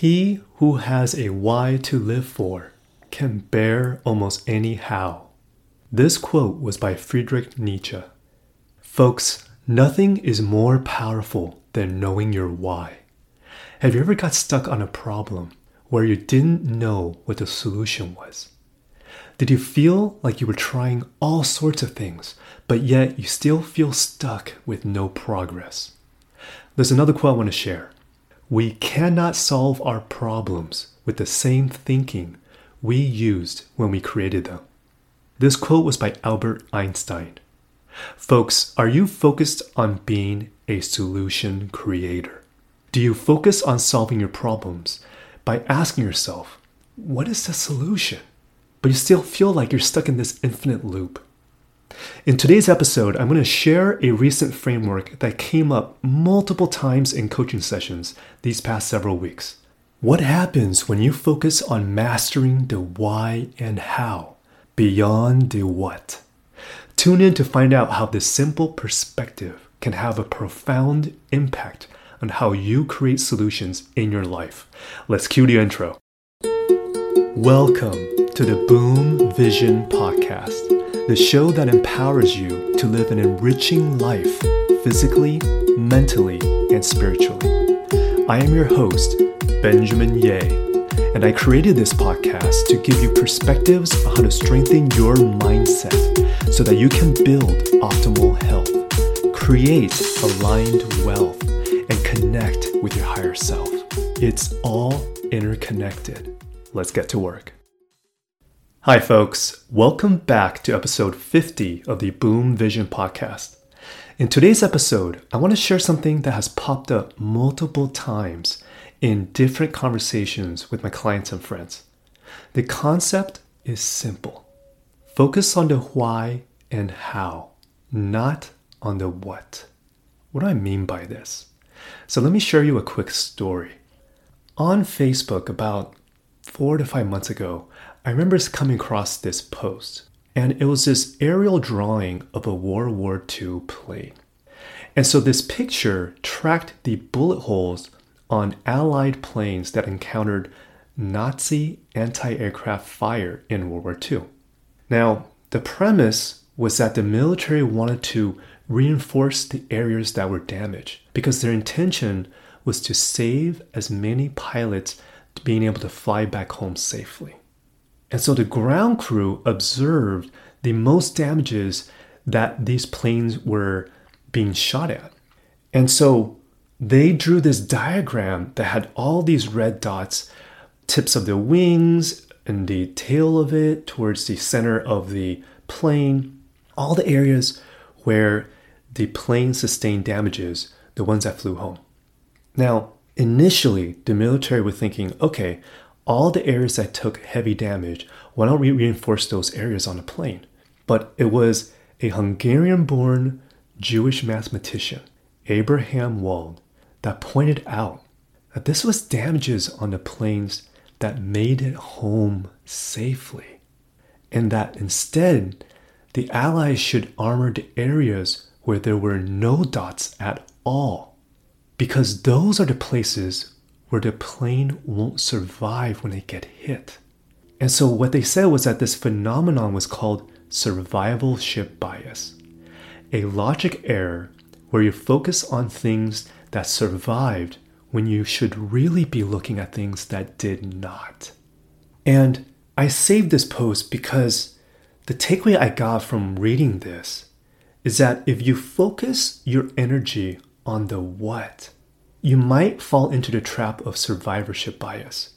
He who has a why to live for can bear almost any how. This quote was by Friedrich Nietzsche. Folks, nothing is more powerful than knowing your why. Have you ever got stuck on a problem where you didn't know what the solution was? Did you feel like you were trying all sorts of things, but yet you still feel stuck with no progress? There's another quote I want to share. We cannot solve our problems with the same thinking we used when we created them. This quote was by Albert Einstein. Folks, are you focused on being a solution creator? Do you focus on solving your problems by asking yourself, what is the solution? But you still feel like you're stuck in this infinite loop. In today's episode, I'm going to share a recent framework that came up multiple times in coaching sessions these past several weeks. What happens when you focus on mastering the why and how beyond the what? Tune in to find out how this simple perspective can have a profound impact on how you create solutions in your life. Let's cue the intro. Welcome to the Boom Vision Podcast the show that empowers you to live an enriching life physically, mentally, and spiritually. I am your host, Benjamin Yeh, and I created this podcast to give you perspectives on how to strengthen your mindset so that you can build optimal health, create aligned wealth, and connect with your higher self. It's all interconnected. Let's get to work. Hi, folks. Welcome back to episode 50 of the Boom Vision podcast. In today's episode, I want to share something that has popped up multiple times in different conversations with my clients and friends. The concept is simple focus on the why and how, not on the what. What do I mean by this? So, let me share you a quick story. On Facebook, about four to five months ago, I remember coming across this post, and it was this aerial drawing of a World War II plane. And so this picture tracked the bullet holes on Allied planes that encountered Nazi anti aircraft fire in World War II. Now, the premise was that the military wanted to reinforce the areas that were damaged because their intention was to save as many pilots being able to fly back home safely. And so the ground crew observed the most damages that these planes were being shot at. And so they drew this diagram that had all these red dots, tips of the wings and the tail of it towards the center of the plane, all the areas where the plane sustained damages, the ones that flew home. Now, initially, the military were thinking, okay, all the areas that took heavy damage, why don't we reinforce those areas on a plane? But it was a Hungarian born Jewish mathematician, Abraham Wald, that pointed out that this was damages on the planes that made it home safely, and that instead the Allies should armor the areas where there were no dots at all, because those are the places where the plane won't survive when they get hit. And so, what they said was that this phenomenon was called survivorship bias, a logic error where you focus on things that survived when you should really be looking at things that did not. And I saved this post because the takeaway I got from reading this is that if you focus your energy on the what, you might fall into the trap of survivorship bias.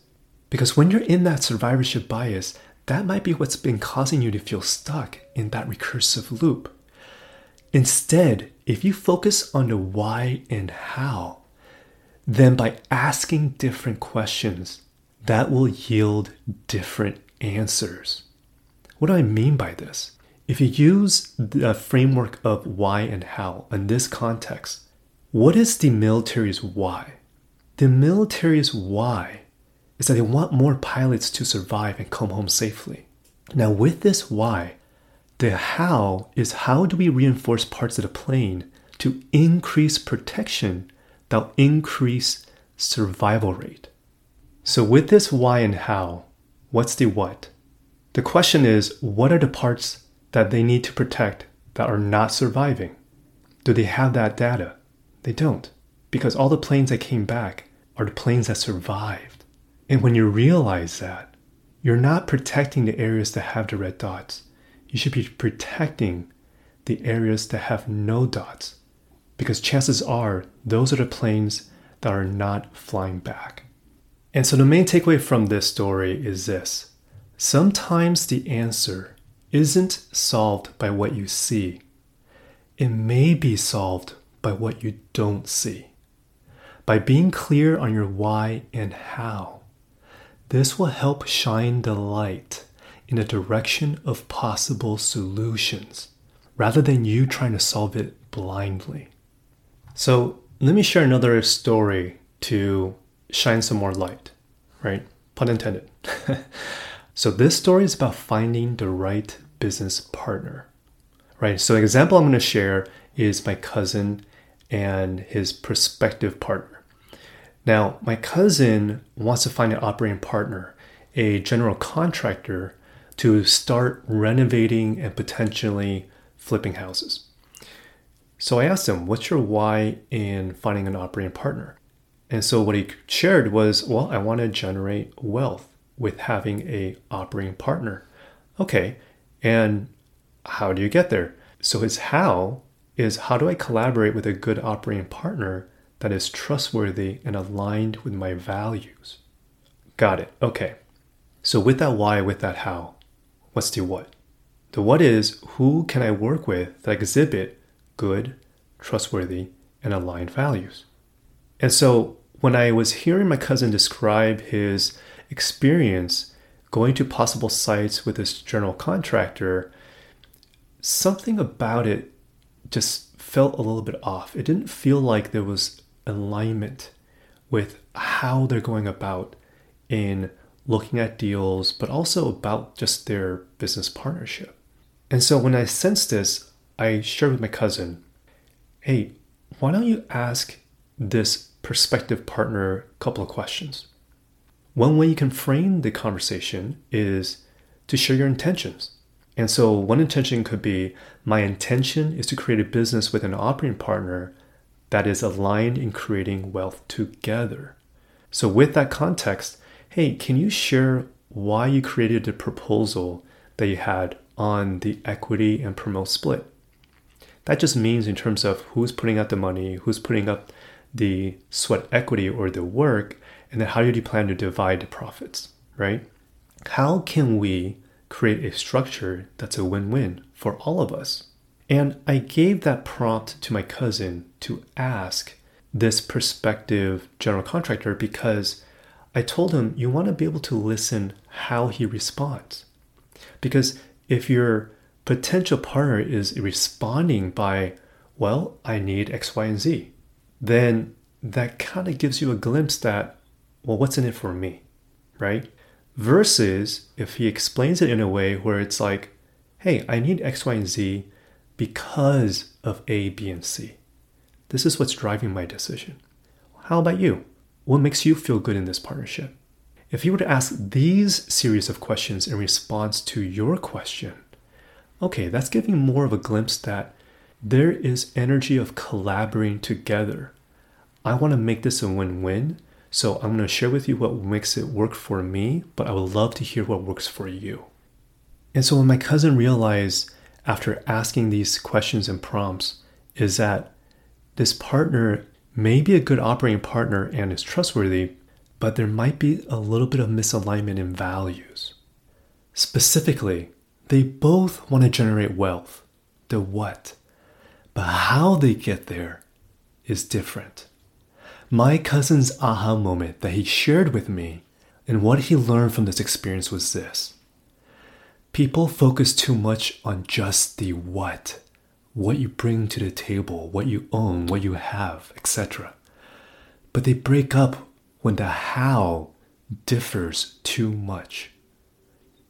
Because when you're in that survivorship bias, that might be what's been causing you to feel stuck in that recursive loop. Instead, if you focus on the why and how, then by asking different questions, that will yield different answers. What do I mean by this? If you use the framework of why and how in this context, what is the military's why? The military's why is that they want more pilots to survive and come home safely. Now, with this why, the how is how do we reinforce parts of the plane to increase protection that'll increase survival rate? So, with this why and how, what's the what? The question is what are the parts that they need to protect that are not surviving? Do they have that data? They don't, because all the planes that came back are the planes that survived. And when you realize that, you're not protecting the areas that have the red dots. You should be protecting the areas that have no dots, because chances are those are the planes that are not flying back. And so the main takeaway from this story is this sometimes the answer isn't solved by what you see, it may be solved by what you don't see. By being clear on your why and how, this will help shine the light in the direction of possible solutions rather than you trying to solve it blindly. So, let me share another story to shine some more light, right? Pun intended. so, this story is about finding the right business partner, right? So, the example I'm going to share is my cousin and his prospective partner. Now, my cousin wants to find an operating partner, a general contractor, to start renovating and potentially flipping houses. So I asked him, What's your why in finding an operating partner? And so what he shared was, Well, I want to generate wealth with having a operating partner. Okay, and how do you get there? So his how is how do I collaborate with a good operating partner that is trustworthy and aligned with my values? Got it. Okay. So with that why, with that how, what's the what? The what is who can I work with that exhibit good, trustworthy, and aligned values? And so when I was hearing my cousin describe his experience going to possible sites with this general contractor, something about it just felt a little bit off. It didn't feel like there was alignment with how they're going about in looking at deals, but also about just their business partnership. And so when I sensed this, I shared with my cousin, hey, why don't you ask this prospective partner a couple of questions? One way you can frame the conversation is to share your intentions. And so, one intention could be my intention is to create a business with an operating partner that is aligned in creating wealth together. So, with that context, hey, can you share why you created the proposal that you had on the equity and promote split? That just means, in terms of who's putting out the money, who's putting up the sweat equity or the work, and then how do you plan to divide the profits, right? How can we create a structure that's a win win for all of us? And I gave that prompt to my cousin to ask this prospective general contractor because I told him you want to be able to listen how he responds. Because if your potential partner is responding by, well, I need X, Y, and Z, then that kind of gives you a glimpse that, well, what's in it for me, right? Versus if he explains it in a way where it's like, hey, I need X, Y, and Z because of A, B, and C. This is what's driving my decision. How about you? What makes you feel good in this partnership? If you were to ask these series of questions in response to your question, okay, that's giving more of a glimpse that there is energy of collaborating together. I want to make this a win win, so I'm going to share with you what makes it work for me, but I would love to hear what works for you. And so when my cousin realized after asking these questions and prompts is that this partner may be a good operating partner and is trustworthy, but there might be a little bit of misalignment in values. Specifically, they both want to generate wealth. The what? But how they get there is different. My cousin's aha moment that he shared with me and what he learned from this experience was this people focus too much on just the what what you bring to the table, what you own, what you have, etc. But they break up when the how differs too much.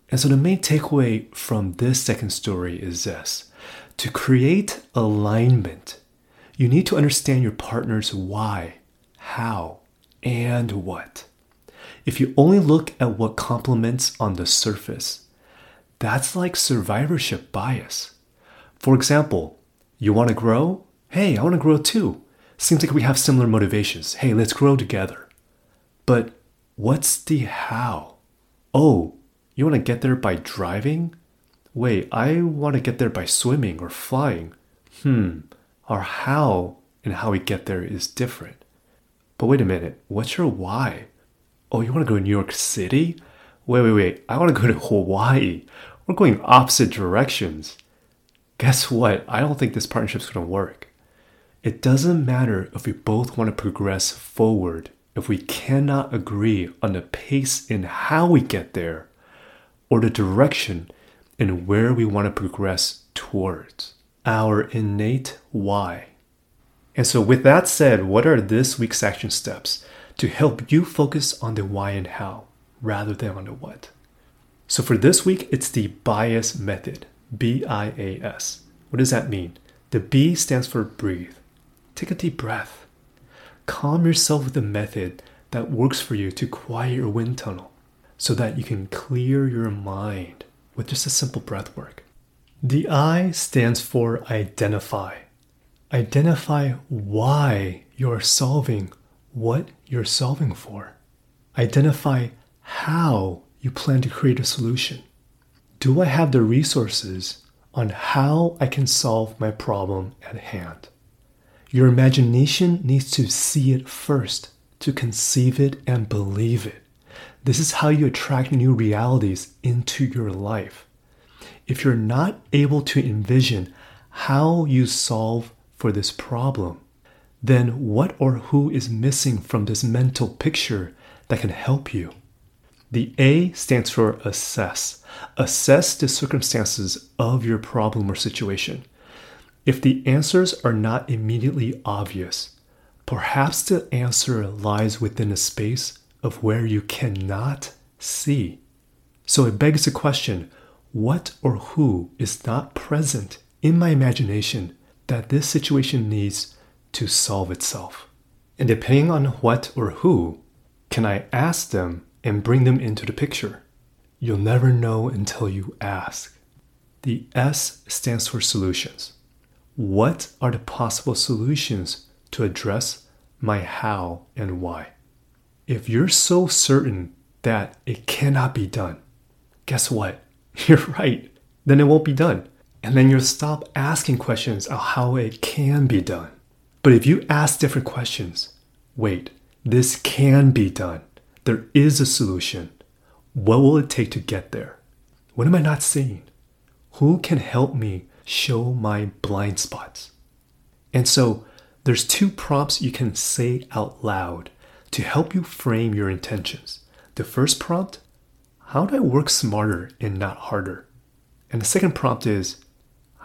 And so the main takeaway from this second story is this to create alignment, you need to understand your partner's why, how, and what. if you only look at what complements on the surface. That's like survivorship bias. For example, you want to grow? Hey, I want to grow too. Seems like we have similar motivations. Hey, let's grow together. But what's the how? Oh, you want to get there by driving? Wait, I want to get there by swimming or flying. Hmm, our how and how we get there is different. But wait a minute, what's your why? Oh, you want to go to New York City? Wait, wait, wait, I want to go to Hawaii. We're going opposite directions. Guess what? I don't think this partnership's going to work. It doesn't matter if we both want to progress forward if we cannot agree on the pace in how we get there or the direction in where we want to progress towards our innate why. And so, with that said, what are this week's action steps to help you focus on the why and how rather than on the what? So, for this week, it's the bias method B I A S. What does that mean? The B stands for breathe. Take a deep breath. Calm yourself with a method that works for you to quiet your wind tunnel so that you can clear your mind with just a simple breath work. The I stands for identify. Identify why you're solving what you're solving for. Identify how you plan to create a solution. Do I have the resources on how I can solve my problem at hand? Your imagination needs to see it first, to conceive it and believe it. This is how you attract new realities into your life. If you're not able to envision how you solve for this problem, then what or who is missing from this mental picture that can help you? The A stands for assess. Assess the circumstances of your problem or situation. If the answers are not immediately obvious, perhaps the answer lies within a space of where you cannot see. So it begs the question what or who is not present in my imagination that this situation needs to solve itself. And depending on what or who, can I ask them and bring them into the picture? You'll never know until you ask. The S stands for solutions. What are the possible solutions to address my how and why? If you're so certain that it cannot be done, guess what? You're right. Then it won't be done. And then you'll stop asking questions of how it can be done. But if you ask different questions, wait, this can be done. There is a solution. What will it take to get there? What am I not seeing? Who can help me show my blind spots? And so there's two prompts you can say out loud to help you frame your intentions. The first prompt, how do I work smarter and not harder? And the second prompt is,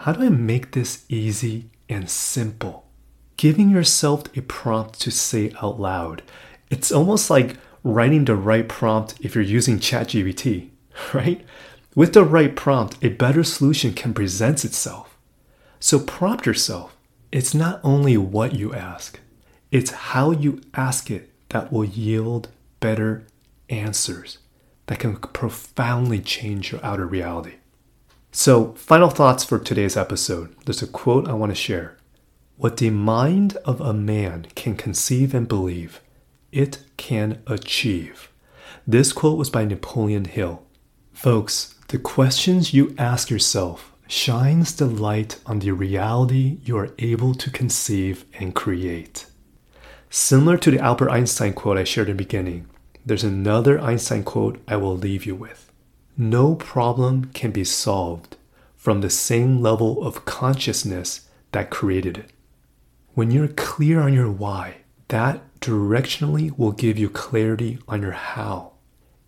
how do I make this easy and simple? Giving yourself a prompt to say out loud. It's almost like writing the right prompt if you're using ChatGPT, right? With the right prompt, a better solution can present itself. So prompt yourself. It's not only what you ask, it's how you ask it that will yield better answers that can profoundly change your outer reality. So, final thoughts for today's episode. There's a quote I want to share. What the mind of a man can conceive and believe, it can achieve. This quote was by Napoleon Hill. Folks, the questions you ask yourself shines the light on the reality you are able to conceive and create. Similar to the Albert Einstein quote I shared in the beginning, there's another Einstein quote I will leave you with. No problem can be solved from the same level of consciousness that created it. When you're clear on your why, that directionally will give you clarity on your how.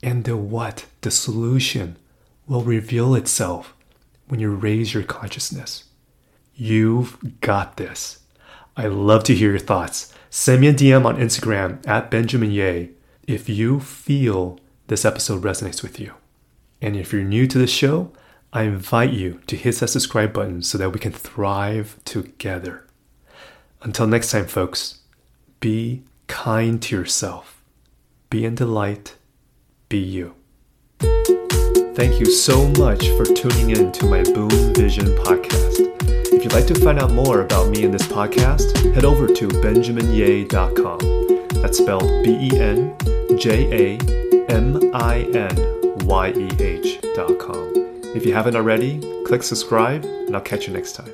And the what, the solution, will reveal itself when you raise your consciousness. You've got this. I love to hear your thoughts. Send me a DM on Instagram at Benjamin Yeh if you feel this episode resonates with you. And if you're new to the show, I invite you to hit that subscribe button so that we can thrive together. Until next time, folks, be kind to yourself, be in the light, be you. Thank you so much for tuning in to my Boom Vision podcast. If you'd like to find out more about me and this podcast, head over to benjaminyeh.com. That's spelled B E N J A M I N Y E H.com. If you haven't already, click subscribe, and I'll catch you next time.